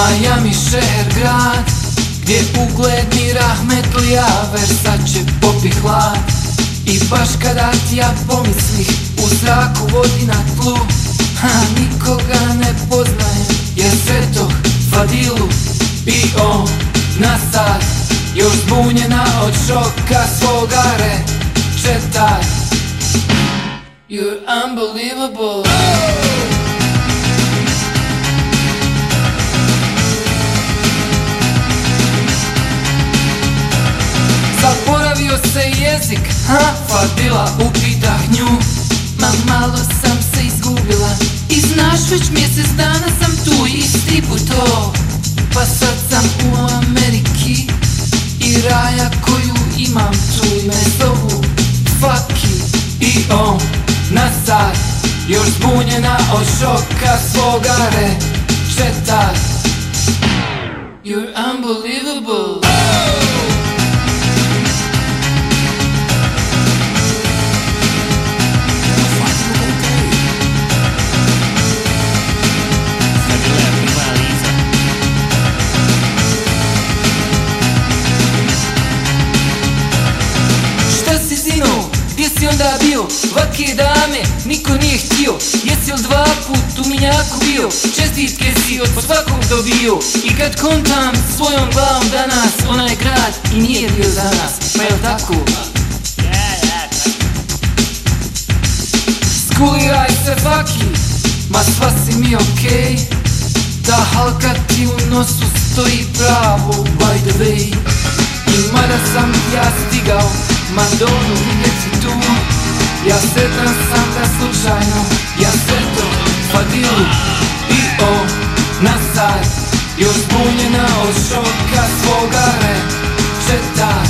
Miami šeher grad Gdje ugledni rahmetlija Versace popi hlad. I baš kada ti ja pomislih U zraku vodi na tlu. Ha, nikoga ne poznajem Jer sretog Fadilu I on na sad Još zbunjena od šoka svoga rečeta. You're unbelievable se jezik, ha? Fadila upitah nju. Ma malo sam se izgubila I znaš već mjesec dana sam tu isti put to. Pa sad sam u Ameriki I raja koju imam tu. Me zovu Faki I on na sad Još zbunjena od šoka svoga rečeta. You're unbelievable onda bio? Vake dame, niko nije htio Jesi li dva put u minjaku bio? Čestitke si od svakog dobio I kad kontam svojom glavom danas Onaj grad i nije bio za nas Pa jel tako? Skuliraj se faki Ma sva si mi okej Ta halka ti u nosu stoji pravo by the way I mada sam ja stigao Madonu Ja sretan sam da slučajno Ja sreto Fadilu I on na sad Još zbunjena od šoka svoga rečeta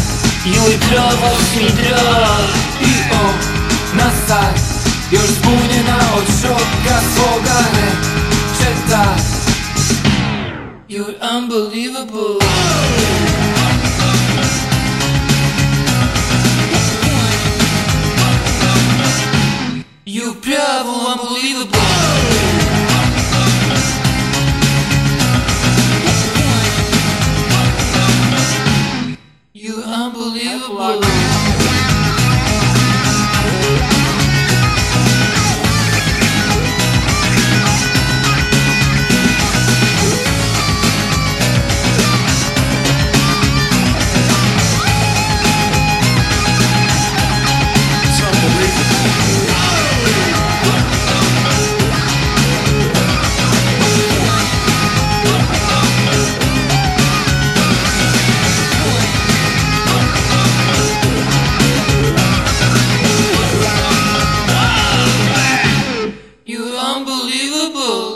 Joj, pravo si drag I on na sad Još zbunjena od šoka svoga rečeta You're unbelievable unbelievable. Unbelievable.